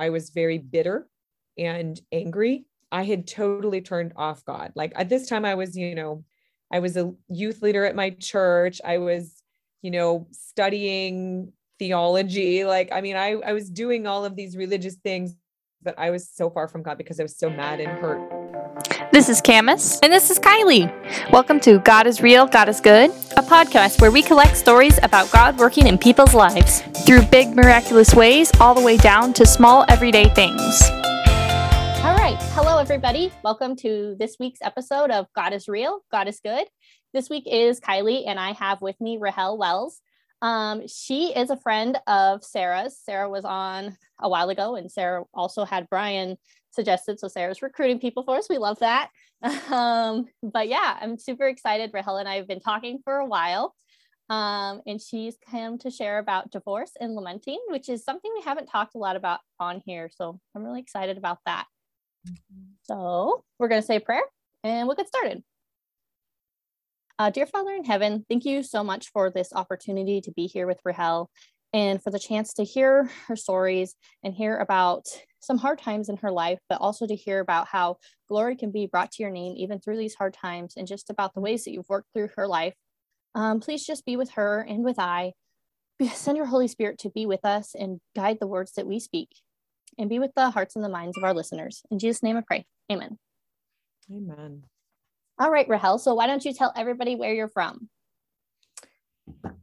I was very bitter and angry. I had totally turned off God. Like at this time, I was, you know, I was a youth leader at my church. I was, you know, studying theology. Like, I mean, I, I was doing all of these religious things, but I was so far from God because I was so mad and hurt. This is Camus. And this is Kylie. Welcome to God is Real, God is Good, a podcast where we collect stories about God working in people's lives through big, miraculous ways, all the way down to small, everyday things. All right. Hello, everybody. Welcome to this week's episode of God is Real, God is Good. This week is Kylie, and I have with me Rahel Wells. Um, she is a friend of Sarah's. Sarah was on a while ago, and Sarah also had Brian suggested. So Sarah's recruiting people for us. We love that. Um, but yeah, I'm super excited. Rahel and I have been talking for a while. Um, and she's come to share about divorce and lamenting, which is something we haven't talked a lot about on here. So I'm really excited about that. Mm-hmm. So we're going to say a prayer and we'll get started. Uh, dear Father in heaven, thank you so much for this opportunity to be here with Rahel and for the chance to hear her stories and hear about some hard times in her life, but also to hear about how glory can be brought to your name even through these hard times and just about the ways that you've worked through her life. Um, please just be with her and with I. Send your Holy Spirit to be with us and guide the words that we speak and be with the hearts and the minds of our listeners. In Jesus' name I pray. Amen. Amen. All right, Rahel. So why don't you tell everybody where you're from?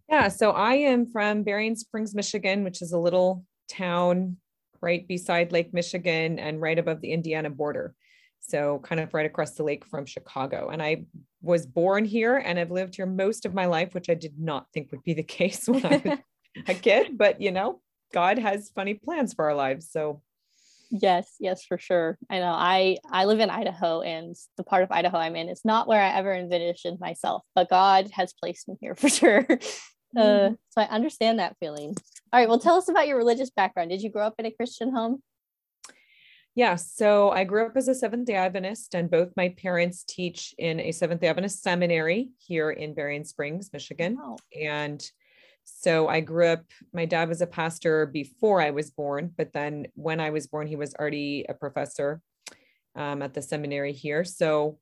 Yeah, so I am from Berrien Springs, Michigan, which is a little town right beside Lake Michigan and right above the Indiana border. So, kind of right across the lake from Chicago. And I was born here and I've lived here most of my life, which I did not think would be the case when I was a kid. But, you know, God has funny plans for our lives. So, yes yes for sure i know i i live in idaho and the part of idaho i'm in is not where i ever envisioned myself but god has placed me here for sure uh, mm-hmm. so i understand that feeling all right well tell us about your religious background did you grow up in a christian home yeah so i grew up as a seventh day adventist and both my parents teach in a seventh day adventist seminary here in berrien springs michigan wow. and so I grew up, my dad was a pastor before I was born, but then when I was born, he was already a professor um, at the seminary here. So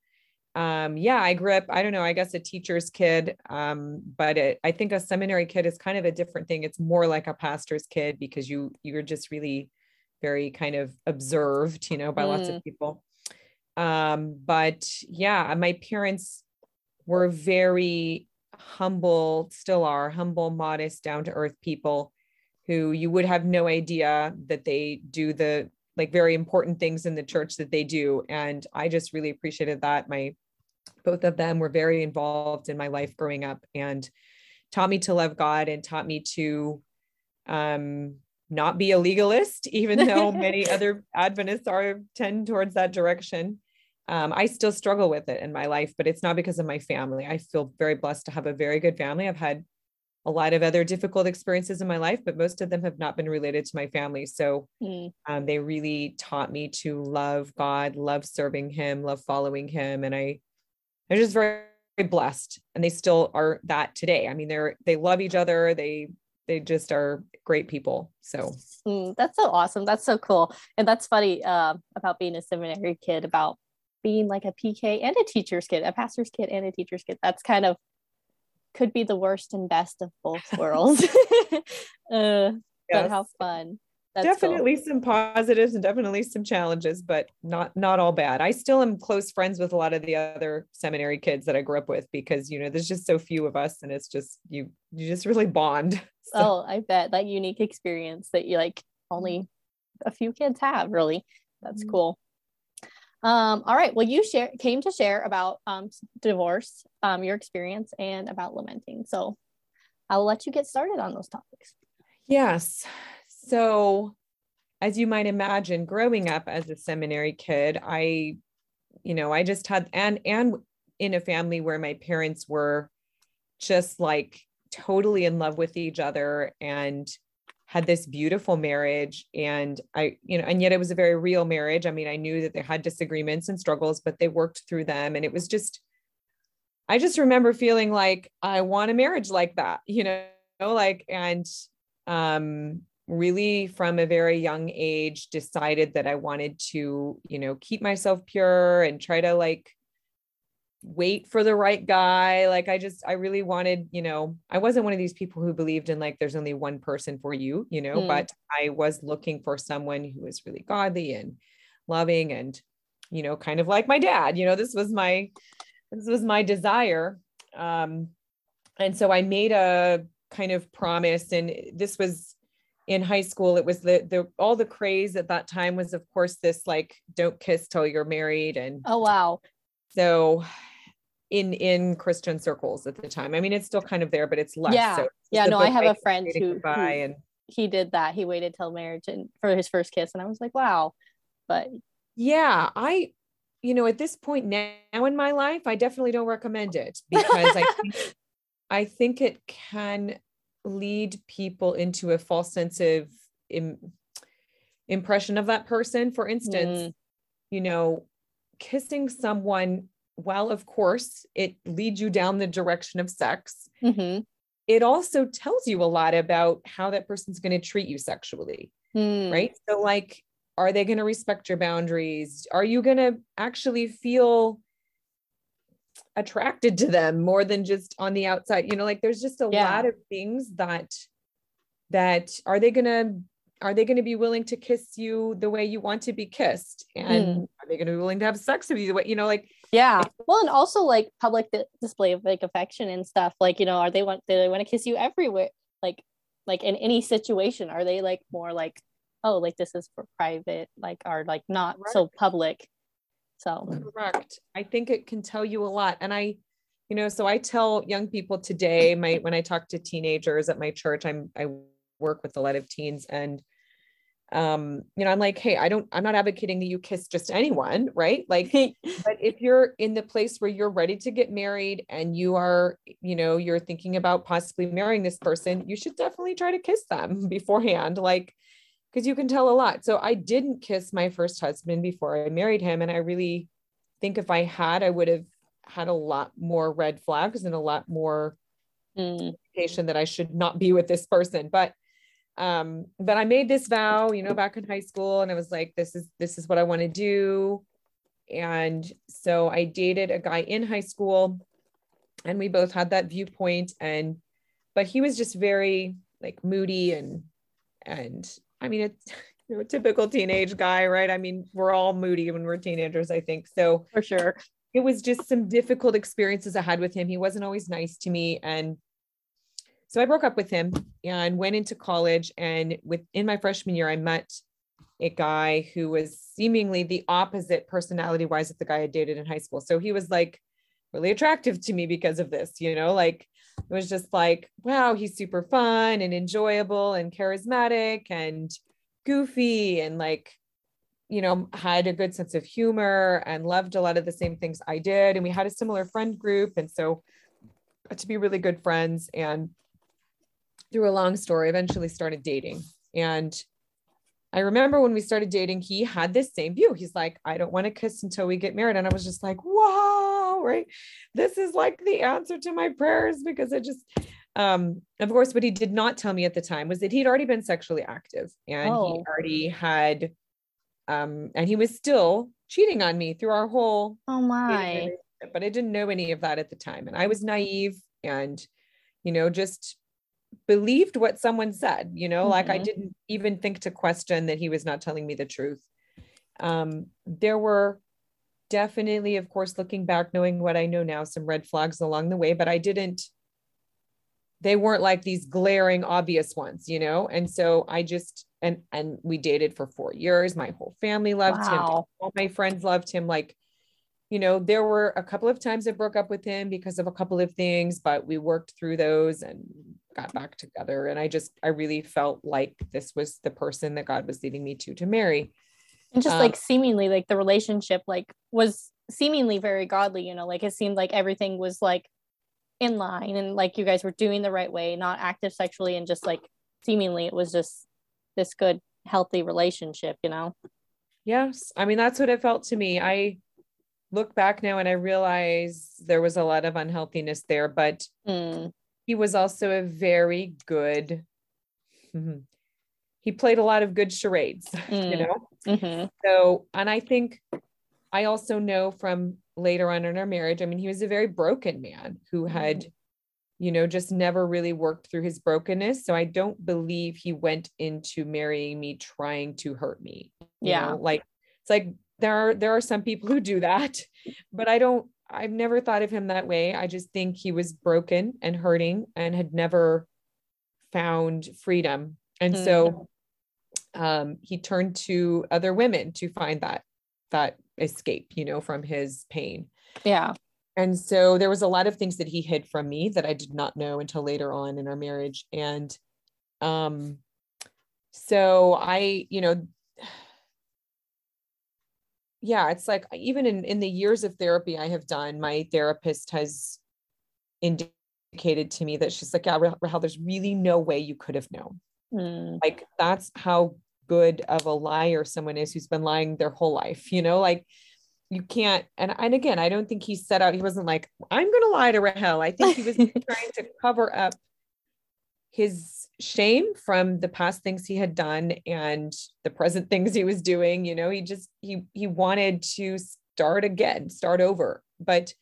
um, yeah, I grew up, I don't know, I guess a teacher's kid, um, but it, I think a seminary kid is kind of a different thing. It's more like a pastor's kid because you, you're just really very kind of observed, you know, by mm. lots of mm. people. Um, but yeah, my parents were very humble, still are humble, modest, down to earth people who you would have no idea that they do the like very important things in the church that they do. And I just really appreciated that. My both of them were very involved in my life growing up and taught me to love God and taught me to um not be a legalist, even though many other Adventists are tend towards that direction um, I still struggle with it in my life, but it's not because of my family. I feel very blessed to have a very good family. I've had a lot of other difficult experiences in my life, but most of them have not been related to my family. So mm. um, they really taught me to love God, love serving Him, love following Him, and I, I'm just very, very blessed. And they still are that today. I mean, they're they love each other. They they just are great people. So mm, that's so awesome. That's so cool. And that's funny uh, about being a seminary kid. About being like a PK and a teacher's kid, a pastor's kid and a teacher's kid. That's kind of could be the worst and best of both worlds. uh, yes. But how fun. That's definitely cool. some positives and definitely some challenges, but not not all bad. I still am close friends with a lot of the other seminary kids that I grew up with because you know there's just so few of us, and it's just you you just really bond. So. Oh, I bet that unique experience that you like only a few kids have. Really, that's mm-hmm. cool. Um, all right. Well, you share came to share about um, divorce, um, your experience, and about lamenting. So I'll let you get started on those topics. Yes. So, as you might imagine, growing up as a seminary kid, I, you know, I just had and and in a family where my parents were just like totally in love with each other and had this beautiful marriage and i you know and yet it was a very real marriage. I mean i knew that they had disagreements and struggles but they worked through them. And it was just i just remember feeling like i want a marriage like that you know like and um really from a very young age decided that I wanted to, you know, keep myself pure and try to like wait for the right guy. Like I just, I really wanted, you know, I wasn't one of these people who believed in like there's only one person for you, you know, mm. but I was looking for someone who was really godly and loving and, you know, kind of like my dad. You know, this was my this was my desire. Um, and so I made a kind of promise, and this was in high school. It was the the all the craze at that time was, of course, this like don't kiss till you're married, and oh wow. So in in Christian circles at the time. I mean, it's still kind of there, but it's less. Yeah, so yeah. No, I have a friend who, who and he did that. He waited till marriage and for his first kiss, and I was like, wow. But yeah, I you know, at this point now in my life, I definitely don't recommend it because I think, I think it can lead people into a false sense of Im- impression of that person. For instance, mm. you know, kissing someone, well, of course, it leads you down the direction of sex. Mm-hmm. It also tells you a lot about how that person's going to treat you sexually. Mm. Right. So, like, are they going to respect your boundaries? Are you going to actually feel attracted to them more than just on the outside? You know, like there's just a yeah. lot of things that that are they going to are they going to be willing to kiss you the way you want to be kissed and mm. are they going to be willing to have sex with you the way you know like yeah well and also like public display of like affection and stuff like you know are they want do they want to kiss you everywhere like like in any situation are they like more like oh like this is for private like are like not right. so public so. Correct. I think it can tell you a lot. And i you know so i tell young people today my when i talk to teenagers at my church i'm i work with a lot of teens and um you know i'm like hey i don't i'm not advocating that you kiss just anyone right? Like but if you're in the place where you're ready to get married and you are you know you're thinking about possibly marrying this person you should definitely try to kiss them beforehand. Like because you can tell a lot. So I didn't kiss my first husband before I married him. And I really think if I had, I would have had a lot more red flags and a lot more mm. indication that I should not be with this person. But um, but I made this vow, you know, back in high school, and I was like, this is this is what I want to do. And so I dated a guy in high school, and we both had that viewpoint. And but he was just very like moody and and I mean, it's you know, a typical teenage guy, right? I mean, we're all moody when we're teenagers, I think. So for sure. It was just some difficult experiences I had with him. He wasn't always nice to me. And so I broke up with him and went into college. And within my freshman year, I met a guy who was seemingly the opposite personality wise of the guy I dated in high school. So he was like really attractive to me because of this, you know, like was just like, wow, he's super fun and enjoyable and charismatic and goofy and like, you know, had a good sense of humor and loved a lot of the same things I did. And we had a similar friend group. And so uh, to be really good friends and through a long story, eventually started dating. And I remember when we started dating, he had this same view. He's like, I don't want to kiss until we get married. And I was just like, whoa right? This is like the answer to my prayers because it just, um, of course, what he did not tell me at the time was that he'd already been sexually active and oh. he already had, um, and he was still cheating on me through our whole. Oh my! But I didn't know any of that at the time, and I was naive and, you know, just believed what someone said. You know, mm-hmm. like I mm-hmm. didn't even think to question that he was not telling me the truth. Um, there were definitely, of course, looking back, knowing what I know now, some red flags along the way, but I didn't, they weren't like these glaring, obvious ones, you know? And so I just, and, and we dated for four years. My whole family loved wow. him. All my friends loved him. Like, you know, there were a couple of times I broke up with him because of a couple of things, but we worked through those and got back together. And I just, I really felt like this was the person that God was leading me to to marry and just um, like seemingly like the relationship like was seemingly very godly you know? Like it seemed like everything was like in line and like you guys were doing the right way not active sexually and just like seemingly it was just this good healthy relationship you know? Yes. I mean that's what it felt to me. I look back now and i realize there was a lot of unhealthiness there but mm. he was also a very good he played a lot of good charades, mm. you know? Mm-hmm. So, and I think I also know from later on in our marriage, I mean, he was a very broken man who had, mm. you know, just never really worked through his brokenness. So I don't believe he went into marrying me trying to hurt me. yeah. Know? Like, it's like there are there are some people who do that, but I don't I've never thought of him that way. I just think he was broken and hurting and had never found freedom. And mm. so um, he turned to other women to find that that escape, you know, from his pain. Yeah. And so there was a lot of things that he hid from me that I did not know until later on in our marriage. And um so I, you know, yeah, it's like even in in the years of therapy I have done, my therapist has indicated to me that she's like, yeah, Rahel, there's really no way you could have known. Mm. Like that's how good of a liar someone is who's been lying their whole life, you know, like you can't and and again, I don't think he set out, he wasn't like, I'm gonna lie to Rahel. I think he was trying to cover up his shame from the past things he had done and the present things he was doing you know he just he he wanted to start again start over but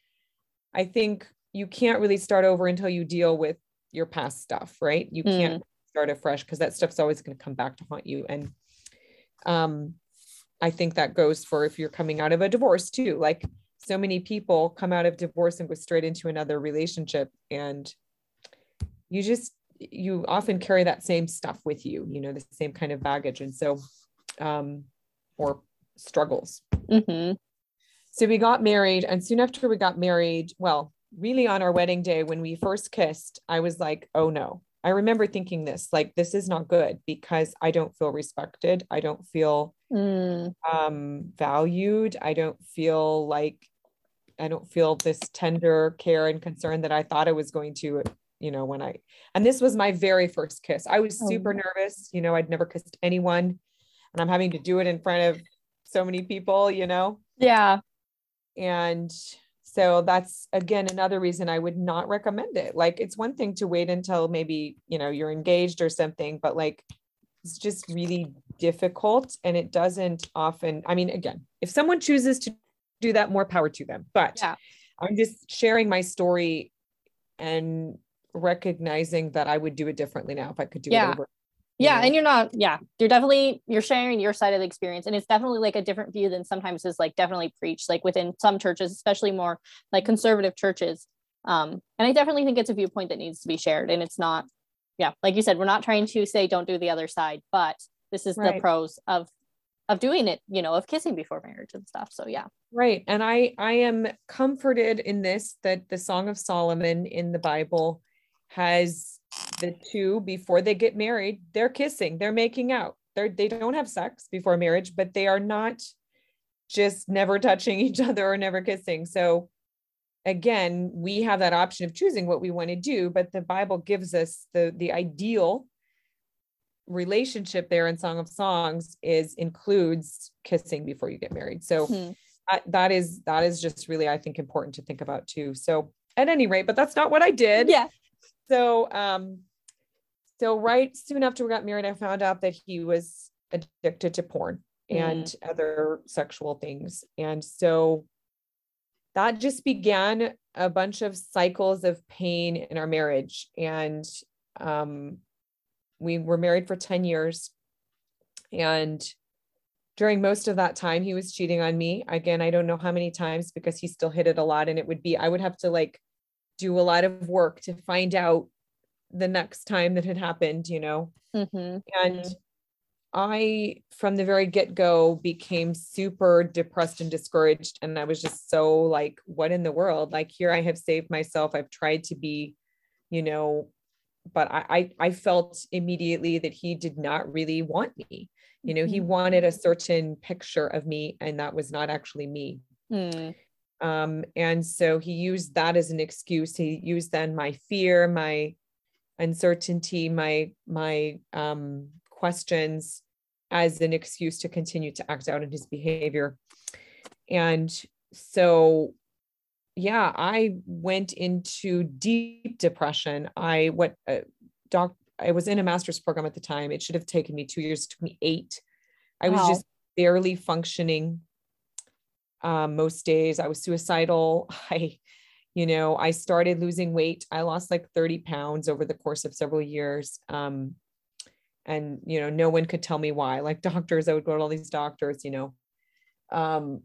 i think you can't really start over until you deal with your past stuff right you mm. Start afresh because that stuff's always going to come back to haunt you and um i think that goes for if you're coming out of a divorce too like so many people come out of divorce and go straight into another relationship and you just you often carry that same stuff with you, you know, the same kind of baggage. And so, um, or struggles. Mm-hmm. So we got married. And soon after we got married, well, really on our wedding day, when we first kissed, I was like, oh no. I remember thinking this, like, this is not good because I don't feel respected. I don't feel mm. um, valued. I don't feel like I don't feel this tender care and concern that I thought I was going to you know, when I, and this was my very first kiss. I was super oh. nervous, you know, I'd never kissed anyone and I'm having to do it in front of so many people, you know? Yeah. And so that's again another reason I would not recommend it. Like it's one thing to wait until maybe, you know, you're engaged or something, but like it's just really difficult and it doesn't often, I mean, again, if someone chooses to do that, more power to them. But yeah. I'm just sharing my story and recognizing that I would do it differently now if I could do yeah. it over. Yeah, and you're not, yeah, you're definitely you're sharing your side of the experience. And it's definitely like a different view than sometimes is like definitely preached, like within some churches, especially more like conservative churches. Um, and I definitely think it's a viewpoint that needs to be shared. And it's not, yeah, like you said, we're not trying to say don't do the other side, but this is right. the pros of of doing it you know of kissing before marriage and stuff so yeah right and i i am comforted in this that the song of solomon in the bible has the two before they get married, they're kissing, they're making out. They're they don't have sex before marriage, but they are not just never touching each other or never kissing. So again, we have that option of choosing what we want to do, but the Bible gives us the the ideal relationship there in Song of Songs is includes kissing before you get married. So hmm. that, that is that is just really I think important to think about too. So at any rate, but that's not what I did. Yeah so um so right soon after we got married i found out that he was addicted to porn and mm. other sexual things. And so that just began a bunch of cycles of pain in our marriage. And um we were married for 10 years. And during most of that time he was cheating on me. Again i don't know how many times because he still hit it a lot and it would be i would have to like do a lot of work to find out the next time that had happened, you know. Mm-hmm. And mm-hmm. I, from the very get go, became super depressed and discouraged. And I was just so like, what in the world? Like, here I have saved myself. I've tried to be, you know, but I, I, I felt immediately that he did not really want me. You know, mm-hmm. he wanted a certain picture of me, and that was not actually me. Mm. Um, and so he used that as an excuse. He used then my fear, my uncertainty, my my um, questions as an excuse to continue to act out in his behavior. And so, yeah, I went into deep depression. I what uh, doc I was in a master's program at the time. It should have taken me two years, it took me eight. I was Wow. just barely functioning um, most days. I was suicidal. I, you know, I started losing weight. I lost like 30 pounds over the course of several years. Um, and, you know, no one could tell me why. Like doctors, I would go to all these doctors, you know. Um,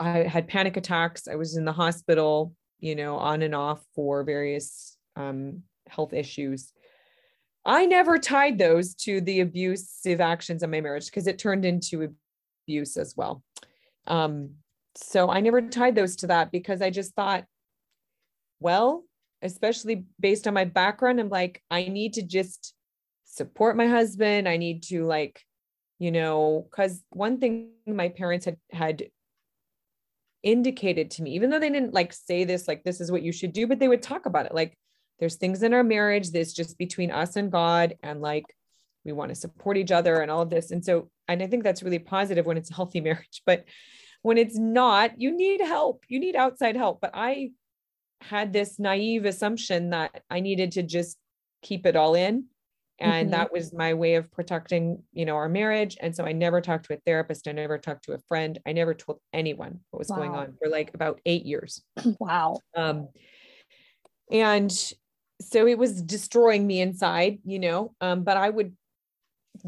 I had panic attacks. I was in the hospital, you know, on and off for various um, health issues. I never tied those to the abusive actions in my marriage because it turned into abuse as well. Um, so I never tied those to that because I just thought, well, especially based on my background, I'm like, I need to just support my husband. I need to like, you know, because one thing my parents had had indicated to me, even though they didn't like say this, like this is what you should do, but they would talk about it. Like there's things in our marriage that's just between us and God, and like we want to support each other and all of this. And so, and I think that's really positive when it's a healthy marriage, but when it's not, you need help. You need outside help. But I had this naive assumption that I needed to just keep it all in. And Mhm. that was my way of protecting, you know, our marriage. And so I never talked to a therapist. I never talked to a friend. I never told anyone what was going on for like about eight years. Wow. Um, and so it was destroying me inside, you know. Um, but I would,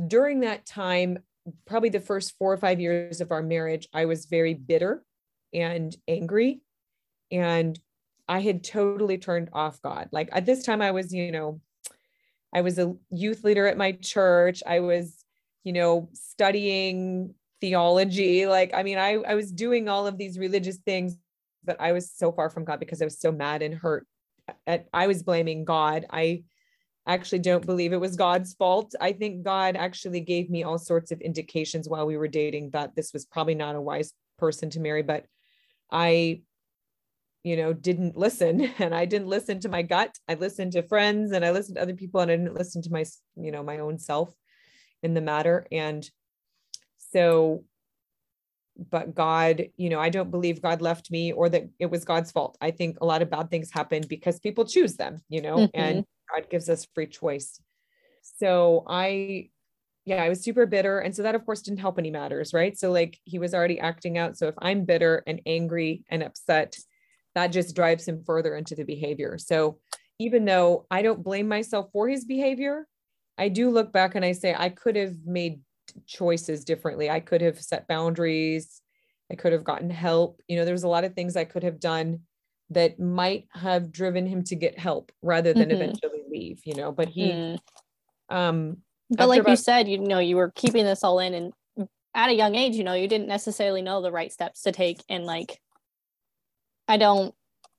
during that time, probably the first four or five years of our marriage, I was very bitter and angry. And I had totally turned off God. Like at this time, I was, you know, I was a youth leader at my church. I was, you know, studying theology. Like, I mean, I, I was doing all of these religious things, but I was so far from God because I was so mad and hurt. At, I was blaming God. I actually don't believe it was God's fault. I think God actually gave me all sorts of indications while we were dating that this was probably not a wise person to marry, but I you know didn't listen. And i didn't listen to my gut. I listened to friends and i listened to other people and i didn't listen to my you know my own self in the matter. And so but god you know i don't believe god left me or that it was god's fault. I think a lot of bad things happen because people choose them you know Mhm. and god gives us free choice. So i yeah i was super bitter. And so that of course didn't help any matters right? So like he was already acting out. So if i'm bitter and angry and upset that just drives him further into the behavior so even though i don't blame myself for his behavior i do look back and i say i could have made choices differently i could have set boundaries i could have gotten help you know there's a lot of things i could have done that might have driven him to get help rather than Mhm. eventually leave you know but he Mm. um But like you said, you know, you were keeping this all in and at a young age, you know, you didn't necessarily know the right steps to take. And like, I don't,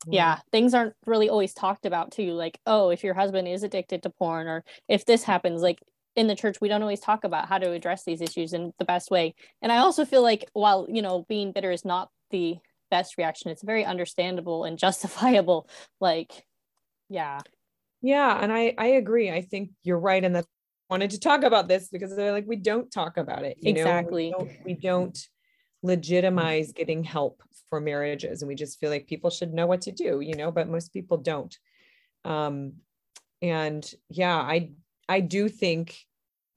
yeah, things aren't really always talked about too. Like, oh, if your husband is addicted to porn or if this happens, like in the church, we don't always talk about how to address these issues in the best way. And I also feel like while, you know, being bitter is not the best reaction, it's very understandable and justifiable. Like, yeah. Yeah, and I I agree. I think you're right, and that wanted to talk about this because they're like we don't talk about it. Exactly. know, we don't, we don't legitimize getting help for marriages, and we just feel like people should know what to do. You know, but most people don't. Um, and yeah, I I do think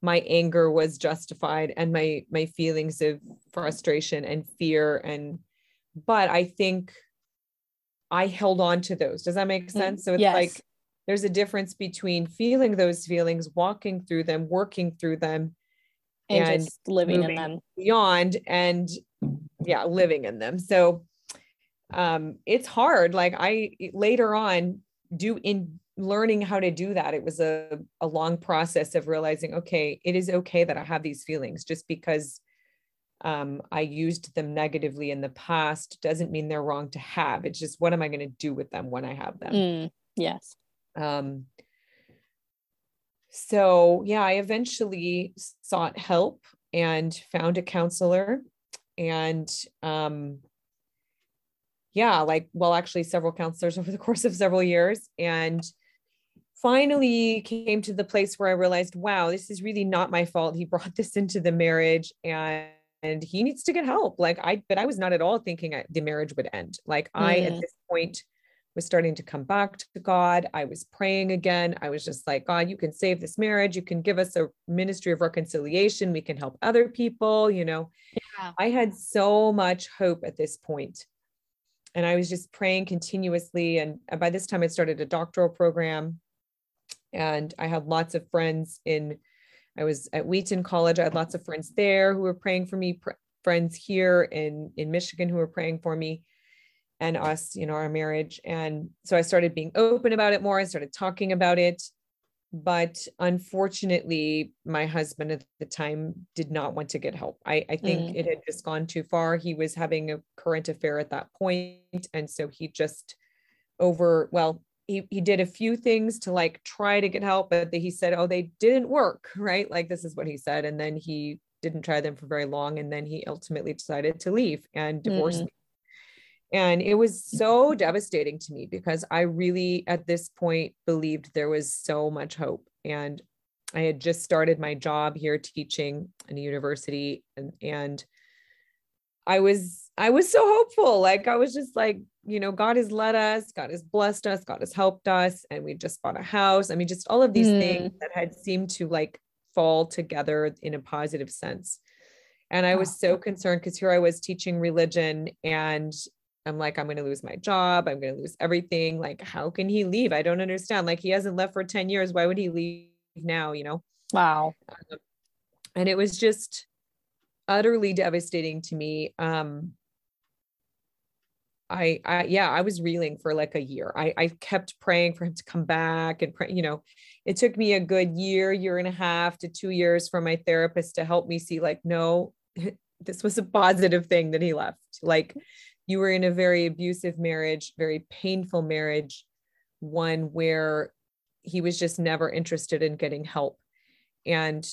my anger was justified, and my my feelings of frustration and fear, and but I think I held on to those. Does that make sense? So it's yes. like there's a difference between feeling those feelings, walking through them, working through them and, and just living in them. beyond and yeah, living in them. So um it's hard. Like I later on do in learning how to do that. It was a, a long process of realizing, okay, it is okay that I have these feelings just because um, I used them negatively in the past doesn't mean they're wrong to have. It's just what am I going to do with them when I have them? Mm, yes. Um, so yeah, I eventually sought help and found a counselor and um yeah, like well actually several counselors over the course of several years and finally came to the place where I realized, wow, this is really not my fault. He brought this into the marriage and and he needs to get help. Like I but I was not at all thinking I, the marriage would end. Like I at this point was starting to come back to God. I was praying again. I was just like, God, you can save this marriage. You can give us a ministry of reconciliation. We can help other people. You know, yeah. I had so much hope at this point. And I was just praying continuously. And by this time, I started a doctoral program. And I had lots of friends in, I was at Wheaton College. I had lots of friends there who were praying for me, pr- friends here in, in Michigan who were praying for me and us, you know, our marriage. And so I started being open about it more. I started talking about it. But unfortunately, my husband at the time did not want to get help. I, I think mm. it had just gone too far. He was having a current affair at that point, And so he just over, well, he, he did a few things to like try to get help, but he said, oh, they didn't work, right? Like this is what he said. And then he didn't try them for very long. And then he ultimately decided to leave and divorce mm. me. And it was so devastating to me because I really, at this point, believed there was so much hope. And I had just started my job here teaching in a university and, and I was I was so hopeful. Like I was just like, you know, God has led us, God has blessed us, God has helped us, and we just bought a house. I mean, just all of these mm. things that had seemed to like fall together in a positive sense. And I was so concerned because here I was teaching religion and I'm like, I'm going to lose my job. I'm going to lose everything. Like, how can he leave? I don't understand. Like, he hasn't left for 10 years. Why would he leave now? You know? Wow. Um, and it was just utterly devastating to me. Um, I, I, yeah, I was reeling for like a year. I, I kept praying for him to come back and pray, you know, it took me a good year, year and a half to two years for my therapist to help me see like, no, this was a positive thing that he left. Like you were in a very abusive marriage, very painful marriage, one where he was just never interested in getting help. And,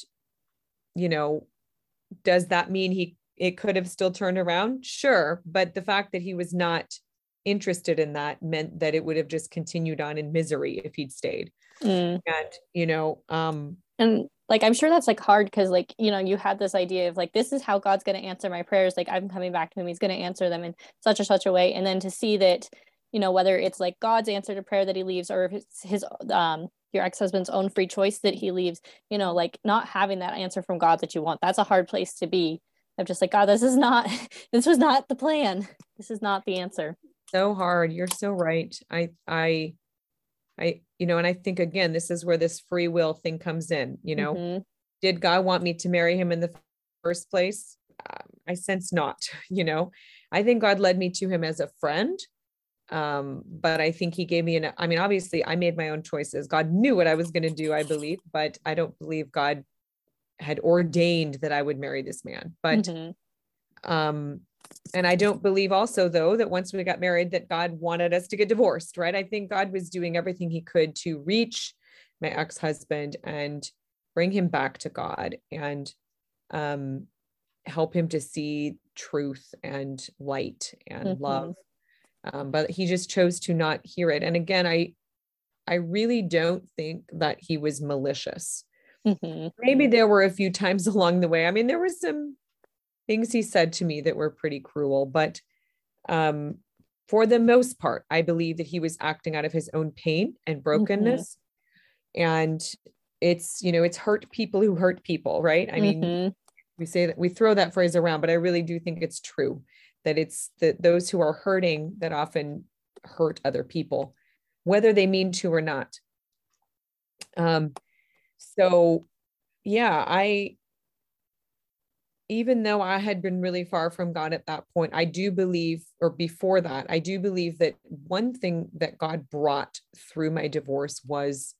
you know, does that mean he it could have still turned around? Sure. But the fact that he was not interested in that meant that it would have just continued on in misery if he'd stayed. Mm. And, you know, um, and like i'm sure that's like hard because like you know you had this idea of like this is how god's going to answer my prayers like i'm coming back to him he's going to answer them in such or such a way. And then to see that you know whether it's like god's answer to prayer that he leaves or it's his um your ex-husband's own free choice that he leaves you know like not having that answer from god that you want that's a hard place to be i'm just like god this is not this was not the plan. This is not the answer. So hard. You're so right. I i I, you know, and I think again, this is where this free will thing comes in. You know, mm-hmm. did God want me to marry him in the first place? Um, I sense not. You know, I think God led me to him as a friend. Um, but I think he gave me an, I mean, obviously I made my own choices. God knew what I was going to do, I believe, but I don't believe God had ordained that I would marry this man. But, mm-hmm. um, and I don't believe also though that once we got married that God wanted us to get divorced, right? I think God was doing everything he could to reach my ex-husband and bring him back to God and um, help him to see truth and light and mm-hmm. love. Um, but he just chose to not hear it. And again, I I really don't think that he was malicious. Mm-hmm. Maybe there were a few times along the way. I mean, there was some things he said to me that were pretty cruel, but um, for the most part, I believe that he was acting out of his own pain and brokenness. Mm-hmm. And it's, you know, it's hurt people who hurt people, right? I mean, mm-hmm. we say that we throw that phrase around, but I really do think it's true that it's that those who are hurting that often hurt other people, whether they mean to or not. Um, so yeah, I even though I had been really far from God at that point, I do believe, or before that, I do believe that one thing that God brought through my divorce was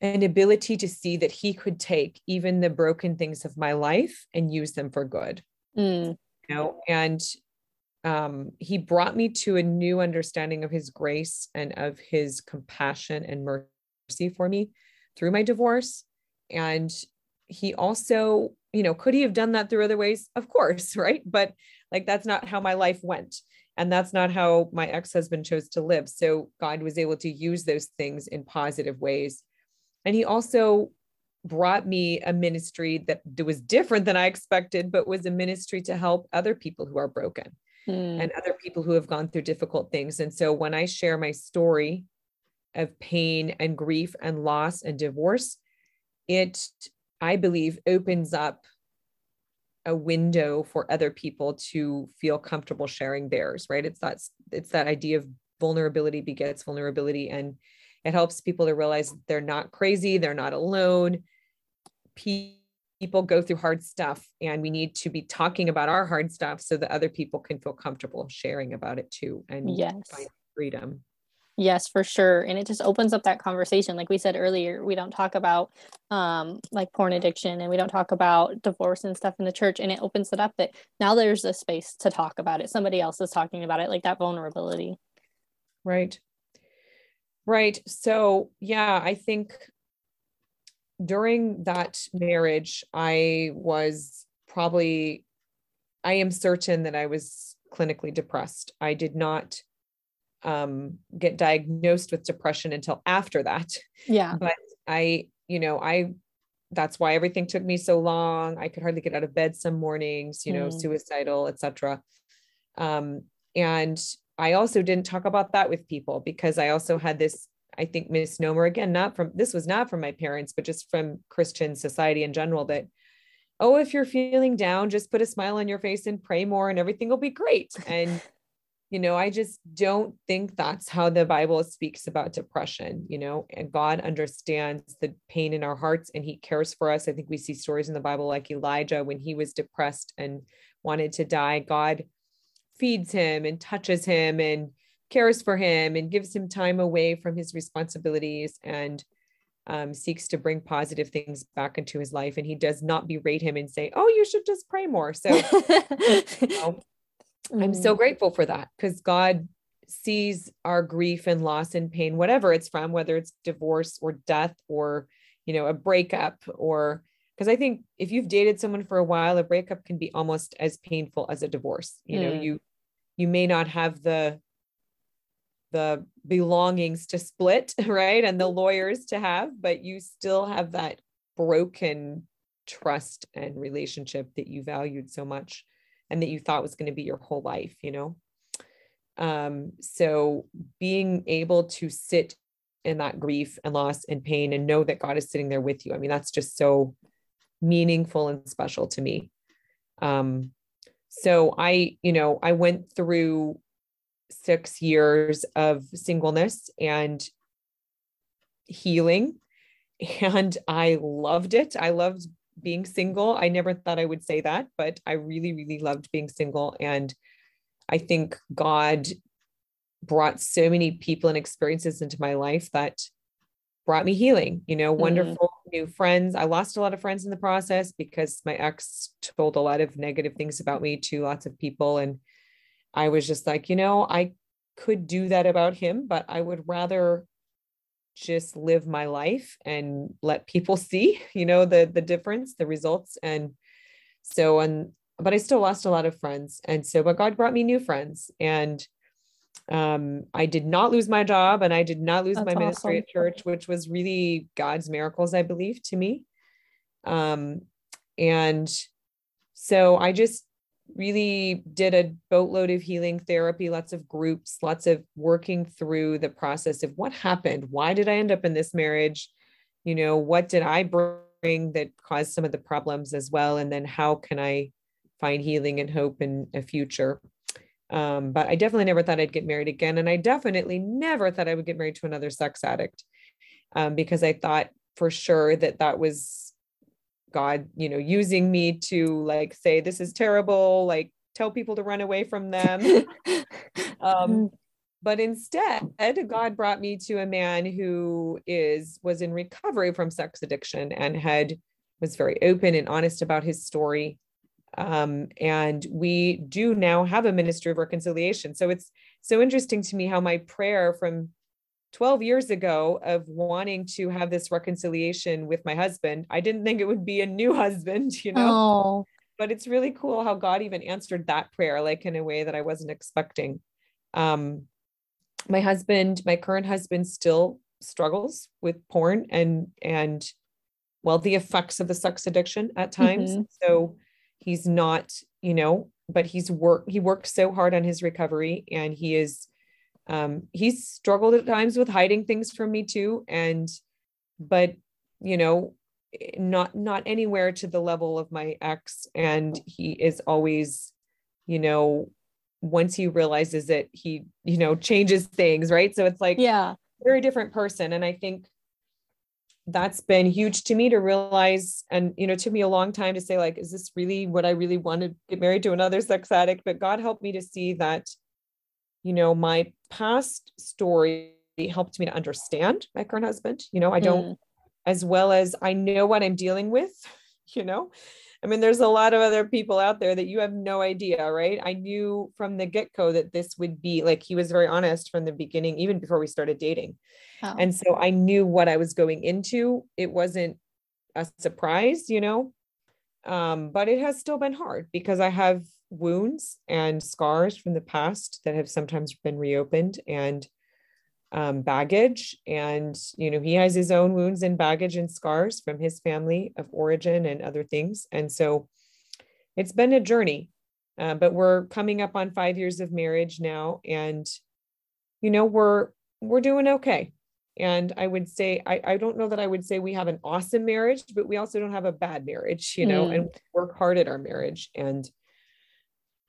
an ability to see that He could take even the broken things of my life and use them for good. Mm. You know, and um, He brought me to a new understanding of His grace and of His compassion and mercy for me through my divorce. And He also you know, could he have done that through other ways? Of course, right? But like that's not how my life went. And that's not how my ex husband chose to live. So God was able to use those things in positive ways. And he also brought me a ministry that was different than I expected, but was a ministry to help other people who are broken. mm. and other people who have gone through difficult things. And so when I share my story of pain and grief and loss and divorce, it, I believe, opens up a window for other people to feel comfortable sharing theirs, right? It's that it's that idea of vulnerability begets vulnerability and it helps people to realize they're not crazy, they're not alone. People go through hard stuff and we need to be talking about our hard stuff so that other people can feel comfortable sharing about it too and yes. find freedom. Yes, for sure. And it just opens up that conversation. Like we said earlier, we don't talk about um, like porn addiction and we don't talk about divorce and stuff in the church. And it opens it up that now there's a space to talk about it. Somebody else is talking about it, like that vulnerability. Right. Right. So, yeah, I think during that marriage, I was probably, I am certain that I was clinically depressed. I did not um, get diagnosed with depression until after that. Yeah. But I, you know, I, that's why everything took me so long. I could hardly get out of bed some mornings, you know, mm. suicidal, etc. Um, and I also didn't talk about that with people because I also had this, I think, misnomer again, not from this was not from my parents, but just from Christian society in general that, oh, if you're feeling down, just put a smile on your face and pray more and everything will be great. And you know i just don't think that's how the bible speaks about depression you know and god understands the pain in our hearts and he cares for us. I think we see stories in the bible like elijah when he was depressed and wanted to die god feeds him and touches him and cares for him and gives him time away from his responsibilities and um, seeks to bring positive things back into his life. And he does not berate him and say oh you should just pray more. So you know, I'm so mm. grateful for that because God sees our grief and loss and pain, whatever it's from, whether it's divorce or death or, you know, a breakup or because I think if you've dated someone for a while, a breakup can be almost as painful as a divorce. You mm. know, you you may not have the the belongings to split, right? And the lawyers to have, but you still have that broken trust and relationship that you valued so much and that you thought was going to be your whole life, you know? Um, so being able to sit in that grief and loss and pain and know that God is sitting there with you. I mean, that's just so meaningful and special to me. Um, so I, you know, I went through six years of singleness and healing and I loved it. I loved being single. I never thought I would say that, but I really, really loved being single. And I think God brought so many people and experiences into my life that brought me healing, you know, mm-hmm. wonderful new friends. I lost a lot of friends in the process because my ex told a lot of negative things about me to lots of people. And I was just like, you know, I could do that about him, but I would rather just live my life and let people see you know the the difference the results. And so and but i still lost a lot of friends. And so but god brought me new friends. And um i did not lose my job and i did not lose That's my ministry awesome. at church which was really god's miracles i believe to me. Um and so i just really did a boatload of healing therapy, lots of groups, lots of working through the process of what happened. Why did I end up in this marriage? You know, what did I bring that caused some of the problems as well? And then how can I find healing and hope in a future? Um, but I definitely never thought I'd get married again. And I definitely never thought I would get married to another sex addict um, because I thought for sure that that was God, you know, using me to like say, this is terrible, like tell people to run away from them. um, mm. but instead, God brought me to a man who is was in recovery from sex addiction and had was very open and honest about his story. Um, and we do now have a ministry of reconciliation. So it's so interesting to me how my prayer from 12 years ago of wanting to have this reconciliation with my husband. I didn't think it would be a new husband, you know. Oh. But it's really cool how God even answered that prayer like in a way that I wasn't expecting. Um my husband, my current husband still struggles with porn and and well the effects of the sex addiction at times. Mm-hmm. So he's not, you know, but he's work he worked so hard on his recovery and he is um he's struggled at times with hiding things from me too and but you know not not anywhere to the level of my ex and he is always you know once he realizes it he you know changes things right? So it's like yeah. very different person and i think that's been huge to me to realize and you know it took me a long time to say like is this really what i really want to get married to another sex addict? But god helped me to see that you know my past story helped me to understand my current husband you know i don't mm. as well as i know what i'm dealing with you know I mean, there's a lot of other people out there that you have no idea, right? I knew from the get go that this would be like he was very honest from the beginning, even before we started dating. Oh. And so I knew what I was going into. It wasn't a surprise, you know, um, but it has still been hard because I have wounds and scars from the past that have sometimes been reopened. And um, baggage. And, you know, he has his own wounds and baggage and scars from his family of origin and other things. And so it's been a journey, uh, but we're coming up on five years of marriage now. And, you know, we're, we're doing okay. And I would say, I, I don't know that I would say we have an awesome marriage, but we also don't have a bad marriage, you know, mm. and work hard at our marriage. And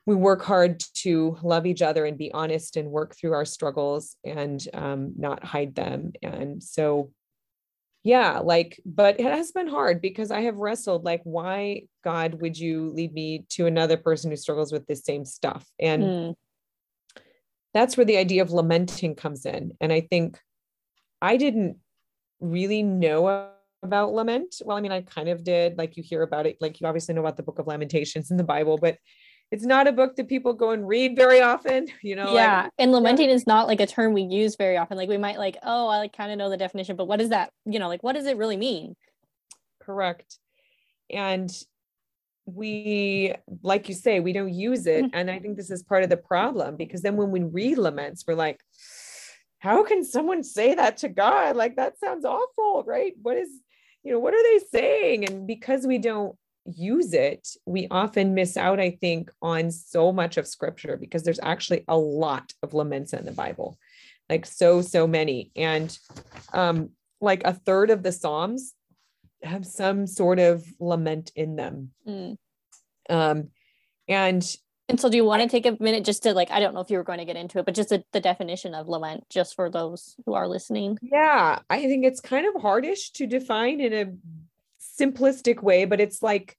we work hard to love each other and be honest and work through our struggles and um, not hide them. And so, yeah, like, but it has been hard because I have wrestled, like, why, God, would you lead me to another person who struggles with the same stuff? And mm. that's where the idea of lamenting comes in. And I think I didn't really know about lament. Well, I mean, I kind of did, like, you hear about it, like, you obviously know about the book of Lamentations in the Bible, but it's not a book that people go and read very often you know yeah like, and lamenting yeah. is not like a term we use very often. Like we might like oh i like kind of know the definition but what does that you know like what does it really mean? Correct. And we like you say we don't use it mm-hmm. and i think this is part of the problem because then when we read laments we're like how can someone say that to god? Like that sounds awful right? What is you know what are they saying? And because we don't use it, we often miss out, I think, on so much of scripture because there's actually a lot of laments in the Bible, like so, so many. And um, like a third of the Psalms have some sort of lament in them. Mm. Um, and and so do you want to take a minute just to like, I don't know if you were going to get into it, but just a, the definition of lament, just for those who are listening? Yeah, I think it's kind of hardish to define in a simplistic way, but it's like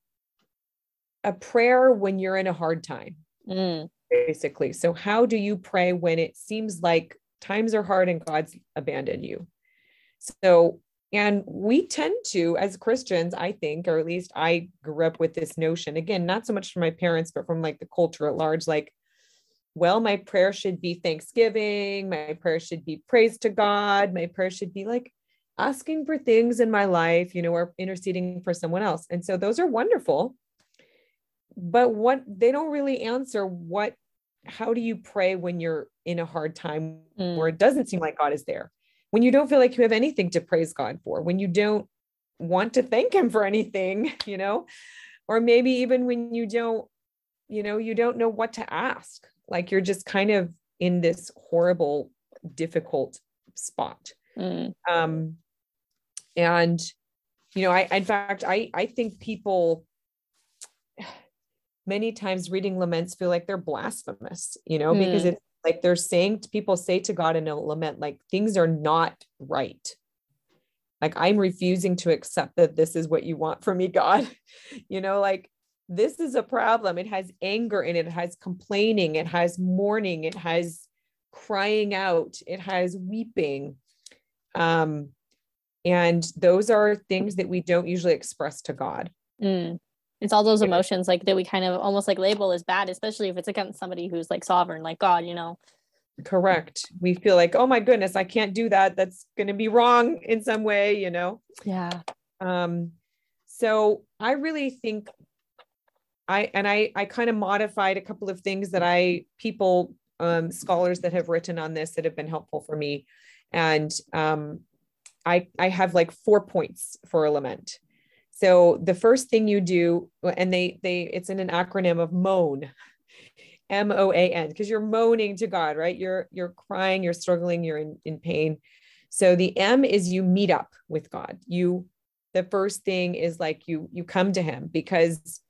a prayer when you're in a hard time, mm. basically. So, how do you pray when it seems like times are hard and God's abandoned you? So, and we tend to, as Christians, I think, or at least I grew up with this notion again, not so much from my parents, but from like the culture at large, like, well, my prayer should be thanksgiving, my prayer should be praise to God, my prayer should be like, asking for things in my life, you know, or interceding for someone else. And so those are wonderful. But what they don't really answer what how do you pray when you're in a hard time mm. where it doesn't seem like God is there? When you don't feel like you have anything to praise God for, when you don't want to thank him for anything, you know, or maybe even when you don't, you know, you don't know what to ask. Like you're just kind of in this horrible, difficult spot. Mm. Um, and you know i in fact i i think people many times reading laments feel like they're blasphemous you know mm. because it's like they're saying people say to god in a lament like things are not right. Like i'm refusing to accept that this is what you want from me god. You know like this is a problem. It has anger in it. It has complaining. It has mourning. It has crying out. It has weeping um and those are things that we don't usually express to God. Mm. It's all those emotions like that we kind of almost like label as bad, especially if it's against somebody who's like sovereign, like God, you know. Correct. We feel like, oh my goodness, I can't do that. That's going to be wrong in some way, you know? Yeah. Um, so I really think I, and I, I kind of modified a couple of things that I, people, um, scholars that have written on this that have been helpful for me. And um, I, I have like four points for a lament. So the first thing you do, and they they it's in an acronym of MOAN. m-o-a-n because you're moaning to god right you're you're crying you're struggling you're in, in pain so the m is you meet up with god you the first thing is like you you come to him because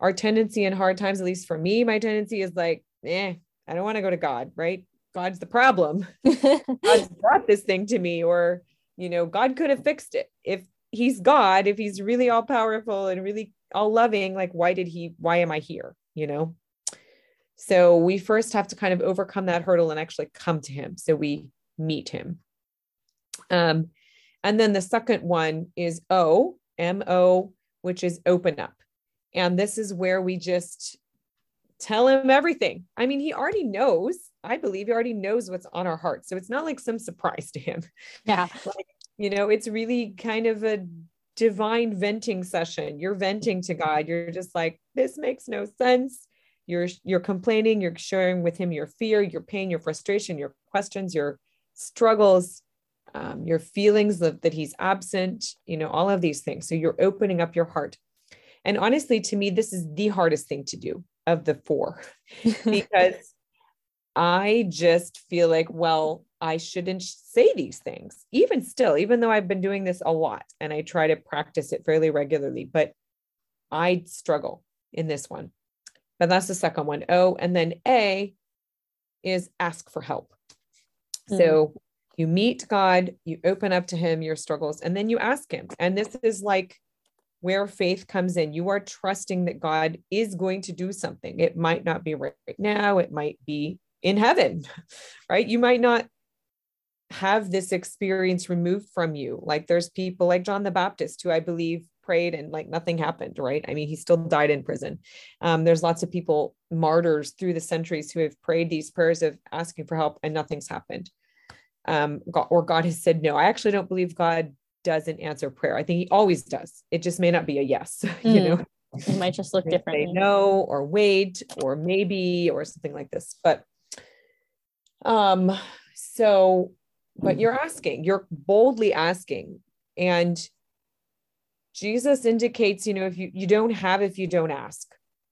our tendency in hard times at least for me my tendency is like eh i don't want to go to god right god's the problem. God brought this thing to me or you know god could have fixed it. If he's god if he's really all powerful and really all loving like why did he why am i here you know? So we first have to kind of overcome that hurdle and actually come to him. So we meet him. Um and then the second one is o m o which is open up. And this is where we just tell him everything. I mean he already knows i believe he already knows what's on our heart so it's not like some surprise to him yeah like, you know it's really kind of a divine venting session. You're venting to God. You're just like, this makes no sense. You're you're complaining, you're sharing with him your fear, your pain, your frustration, your questions, your struggles, um, your feelings of, that he's absent, you know, all of these things. So you're opening up your heart. And honestly, to me, this is the hardest thing to do of the four because I just feel like, well, I shouldn't say these things, even still, even though I've been doing this a lot and I try to practice it fairly regularly, but I struggle in this one. But that's the second one. Oh, and then A is ask for help. Mm-hmm. So you meet God, you open up to Him your struggles, and then you ask Him. And this is like where faith comes in. You are trusting that God is going to do something. It might not be right now, it might be in heaven, right? You might not have this experience removed from you. Like there's people like John the Baptist who I believe prayed and like nothing happened, right? I mean, he still died in prison. Um, there's lots of people, martyrs through the centuries, who have prayed these prayers of asking for help and nothing's happened. Um, God, or God has said no. I actually don't believe God doesn't answer prayer. I think he always does. It just may not be a yes, mm. you hmm. know. It might just look different. no, or wait, or maybe, or something like this. But um, so but you're asking, you're boldly asking. And Jesus indicates, you know, if you, you don't have if you don't ask.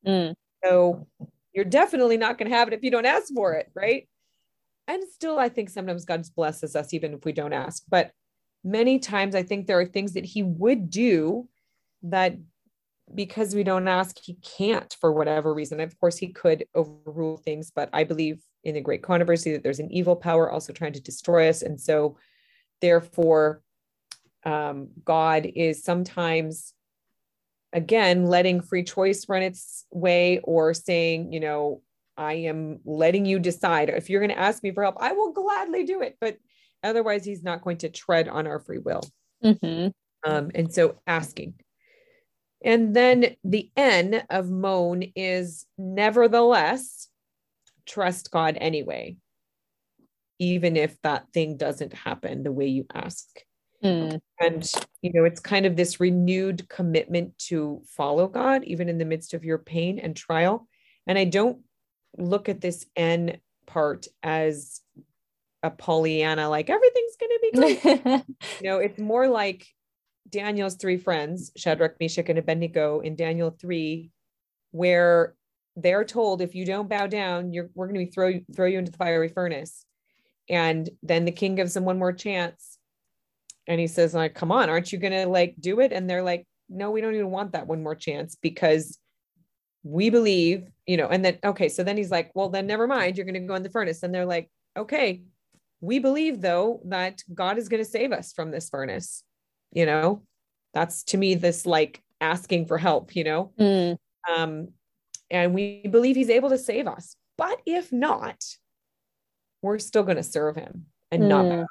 Mm. So you're definitely not going to have it if you don't ask for it, right? And still, I think sometimes God blesses us even if we don't ask. But many times, I think there are things that He would do that because we don't ask, He can't for whatever reason. Of course, He could overrule things, but I believe in the great controversy that there's an evil power also trying to destroy us. And so, therefore, um, God is sometimes, again, letting free choice run its way or saying, you know, I am letting you decide. If you're going to ask me for help, I will gladly do it. But otherwise, he's not going to tread on our free will. Mm-hmm. Um, and so, asking. And then the N of moan is nevertheless trust God anyway, even if that thing doesn't happen the way you ask. Mm. And, you know, it's kind of this renewed commitment to follow God, even in the midst of your pain and trial. And I don't look at this N part as a Pollyanna, like everything's going to be great. you know, it's more like Daniel's three friends, Shadrach, Meshach, and Abednego in Daniel 3, where they're told if you don't bow down, you're we're going to throw throw you into the fiery furnace. And then the king gives them one more chance. And he says, like, come on, aren't you gonna like do it? And they're like, no, we don't even want that one more chance because we believe, you know, and then okay, so then he's like, well, then never mind, you're gonna go in the furnace. And they're like, okay, we believe though that God is gonna save us from this furnace. You know, that's to me this like asking for help, you know. Mm. Um, and we believe he's able to save us. But if not, we're still going to serve him and mm. not bow down.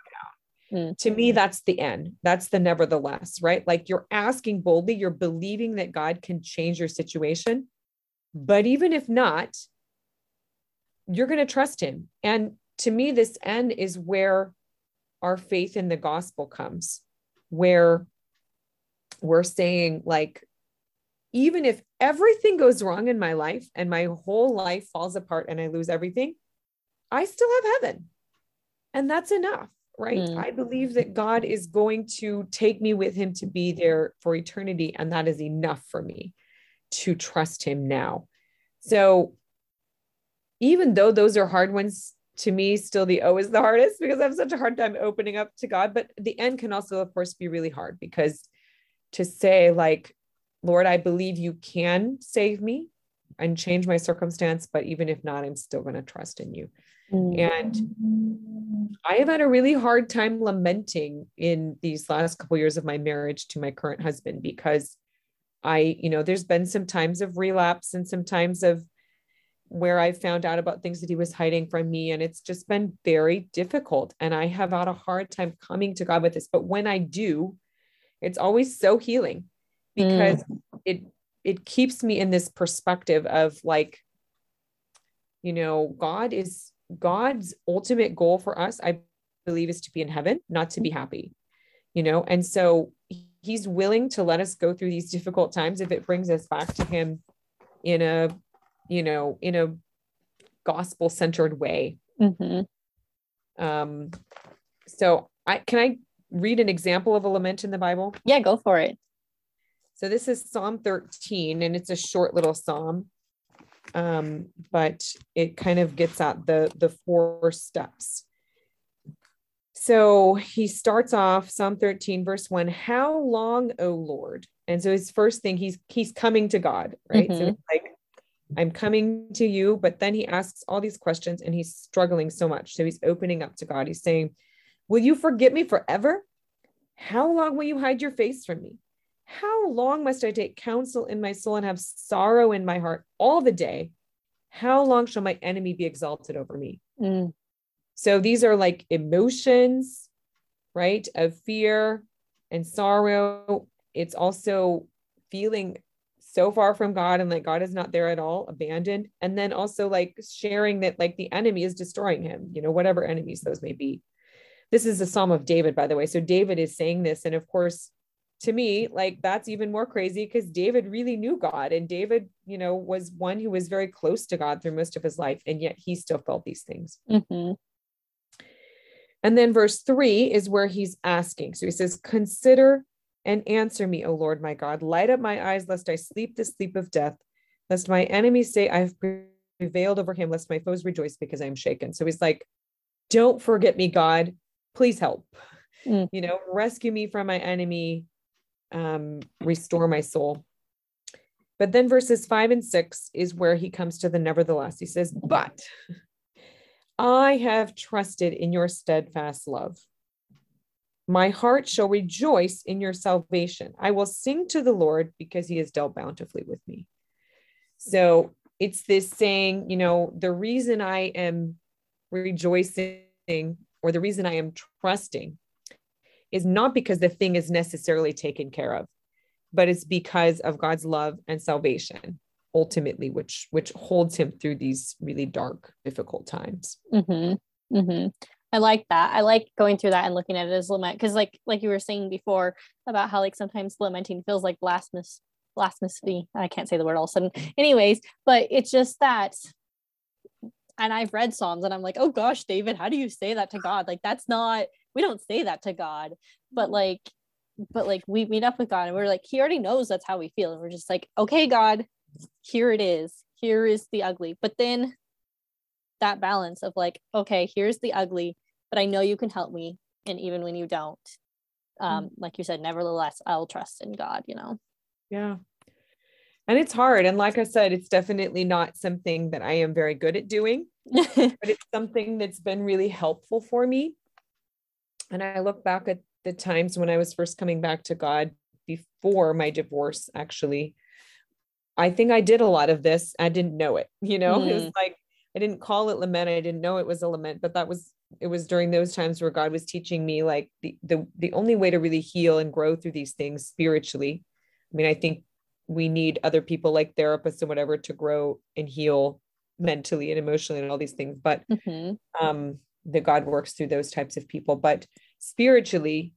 Mm. To me, that's the end. That's the nevertheless, right? Like you're asking boldly, you're believing that God can change your situation. But even if not, you're going to trust him. And to me, this end is where our faith in the gospel comes, where we're saying, like, even if everything goes wrong in my life and my whole life falls apart and I lose everything, I still have heaven. And that's enough, right? Mm. I believe that God is going to take me with him to be there for eternity. And that is enough for me to trust him now. So even though those are hard ones to me, still the O is the hardest because I have such a hard time opening up to God. But the N can also, of course, be really hard because to say, like, Lord, I believe you can save me and change my circumstance, but even if not, I'm still going to trust in you. And I have had a really hard time lamenting in these last couple years of my marriage to my current husband because I, you know, there's been some times of relapse and some times of where I found out about things that he was hiding from me. And it's just been very difficult. And I have had a hard time coming to God with this. But when I do, it's always so healing because mm. it it keeps me in this perspective of like, you know, God is God's ultimate goal for us, I believe, is to be in heaven, not to be happy, you know? And so he's willing to let us go through these difficult times if it brings us back to him in a, you know, in a gospel centered way. Mm-hmm. Um, so I can I read an example of a lament in the Bible? Yeah, go for it. So this is Psalm 13, and it's a short little psalm um, but it kind of gets at the the four steps. So he starts off Psalm 13, verse 1. How long, O Lord? And so his first thing, he's he's coming to God, right? Mm-hmm. So it's like, I'm coming to you, but then he asks all these questions and he's struggling so much. So he's opening up to God. He's saying, Will you forget me forever? How long will you hide your face from me? How long must I take counsel in my soul and have sorrow in my heart all the day? How long shall my enemy be exalted over me? Mm. So these are like emotions, right? Of fear and sorrow. It's also feeling so far from God and like God is not there at all, abandoned. And then also like sharing that like the enemy is destroying him, you know, whatever enemies those may be. This is a Psalm of David, by the way. So David is saying this. And of course, to me, like that's even more crazy because David really knew God and David, you know, was one who was very close to God through most of his life, and yet he still felt these things. Mm-hmm. And then verse three is where he's asking. So he says, Consider and answer me, O Lord my God. Light up my eyes, lest I sleep the sleep of death, lest my enemies say, I have prevailed over him, lest my foes rejoice because I am shaken. So he's like, Don't forget me, God. Please help. Mm. You know, rescue me from my enemy um, restore my soul. But then verses five and six is where he comes to the nevertheless. He says, But I have trusted in your steadfast love. My heart shall rejoice in your salvation. I will sing to the Lord because he has dealt bountifully with me. So it's this saying, you know, the reason I am rejoicing or the reason I am trusting is not because the thing is necessarily taken care of, but it's because of God's love and salvation ultimately, which which holds him through these really dark, difficult times. Mm-hmm. Mm-hmm. I like that. I like going through that and looking at it as lament because, like, like you were saying before about how like sometimes lamenting feels like blasphemous, blasphemy. I can't say the word all of a sudden. Anyways, but it's just that and I've read Psalms and I'm like, oh gosh, David, how do you say that to God? Like, that's not we don't say that to God, but like, but like we meet up with God and we're like, He already knows that's how we feel. And we're just like, okay, God, here it is. Here is the ugly. But then that balance of like, okay, here's the ugly, but I know you can help me. And even when you don't, um, mm-hmm. like you said, nevertheless, I'll trust in God, you know? Yeah. And it's hard. And like I said, it's definitely not something that I am very good at doing, but it's something that's been really helpful for me and I look back at the times when I was first coming back to God before my divorce, actually. I think I did a lot of this. I didn't know it, you know, mm. it was mm. like I didn't call it lament. I didn't know it was a lament, but that was it was during those times where God was teaching me like the the the only way to really heal and grow through these things spiritually. I mean, I think we need other people like therapists and whatever to grow and heal mentally and emotionally and all these things. But mm-hmm. um that God works through those types of people. But spiritually,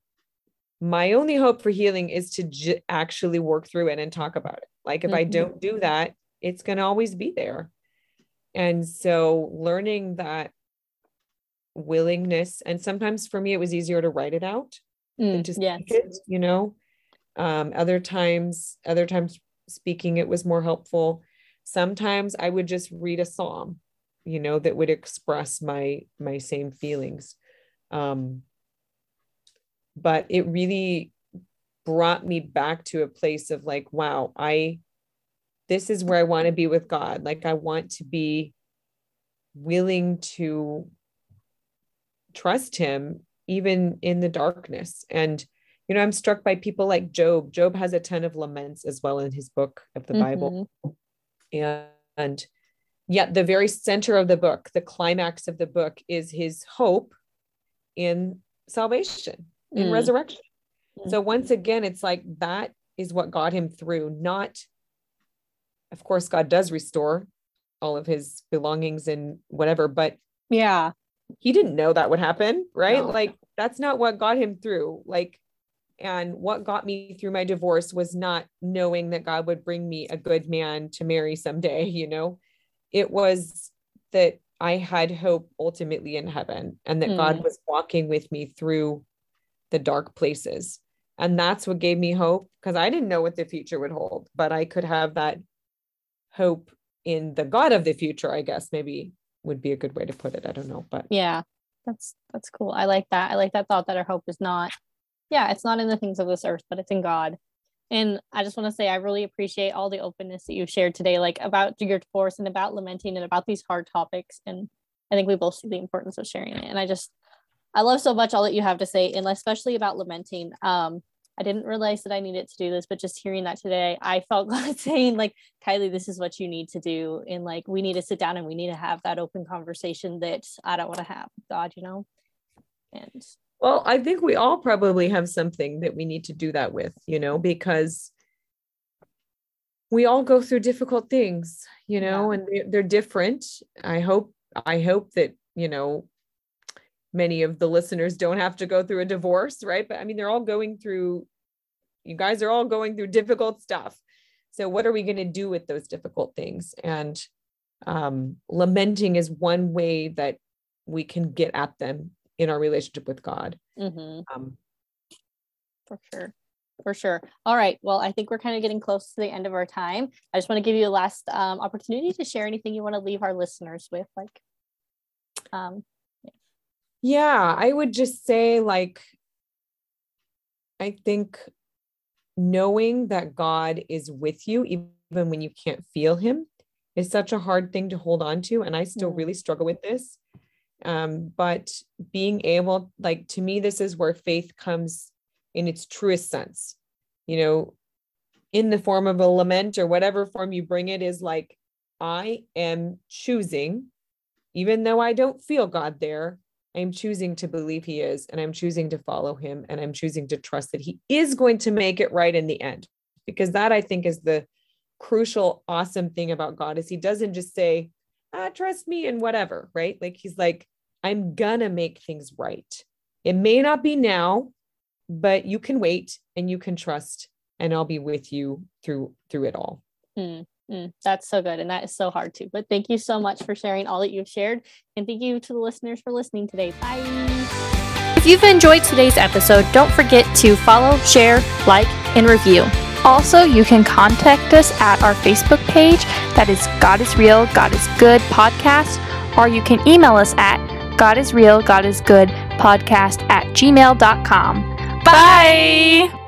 my only hope for healing is to j- actually work through it and talk about it. Like if mm-hmm. I don't do that, it's going to always be there. And so learning that willingness, and sometimes for me, it was easier to write it out mm, than to speak yes. it, you know. Um, other times, other times speaking it was more helpful. Sometimes I would just read a psalm you know that would express my my same feelings. Um but it really brought me back to a place of like wow i this is where i want to be with god. Like i want to be willing to trust him even in the darkness. And you know i'm struck by people like job. Job has a ton of laments as well in his book of the mm-hmm. bible. And, and yet the very center of the book the climax of the book is his hope in salvation in mm. resurrection mm. so once again it's like that is what got him through not of course god does restore all of his belongings and whatever but yeah he didn't know that would happen right no. like that's not what got him through like and what got me through my divorce was not knowing that god would bring me a good man to marry someday you know it was that I had hope ultimately in heaven and that mm. God was walking with me through the dark places. And that's what gave me hope because I didn't know what the future would hold, but I could have that hope in the God of the future, I guess maybe would be a good way to put it. I don't know, but yeah, that's that's cool. I like that. I like that thought that our hope is not, yeah, it's not in the things of this earth, but it's in God. And I just want to say, I really appreciate all the openness that you've shared today, like about your divorce and about lamenting and about these hard topics. And I think we both see the importance of sharing it. And I just, I love so much all that you have to say, and especially about lamenting. Um, I didn't realize that I needed to do this, but just hearing that today, I felt God saying, like, Kylie, this is what you need to do. And like, we need to sit down and we need to have that open conversation that I don't want to have, God, you know? And well, I think we all probably have something that we need to do that with, you know, because we all go through difficult things, you know, yeah. and they're, they're different. I hope, I hope that, you know, many of the listeners don't have to go through a divorce, right? But I mean, they're all going through, you guys are all going through difficult stuff. So, what are we going to do with those difficult things? And um, lamenting is one way that we can get at them in our relationship with God. Mm-hmm. Um, For sure. For sure. All right. Well, I think we're kind of getting close to the end of our time. I just want to give you a last um, opportunity to share anything you want to leave our listeners with. Like, um, yeah. I would just say, like, I think knowing that God is with you, even when you can't feel Him, is such a hard thing to hold on to. And I still mm. really struggle with this. Um, but being able, like, to me, this is where faith comes in its truest sense. You know, in the form of a lament or whatever form you bring it, is like, I am choosing, even though I don't feel God there, I'm choosing to believe He is, and I'm choosing to follow Him, and I'm choosing to trust that He is going to make it right in the end. Because that I think is the crucial, awesome thing about God is He doesn't just say, ah, trust me and whatever, right? Like He's like, I'm gonna make things right. It may not be now, but you can wait and you can trust, and I'll be with you through through it all. Mm, mm, that's so good, and that is so hard too. But thank you so much for sharing all that you've shared, and thank you to the listeners for listening today. Bye. If you've enjoyed today's episode, don't forget to follow, share, like, and review. Also, you can contact us at our Facebook page that is God is Real, God is Good podcast, or you can email us at God is real, God is good podcast at gmail.com. Bye. Bye.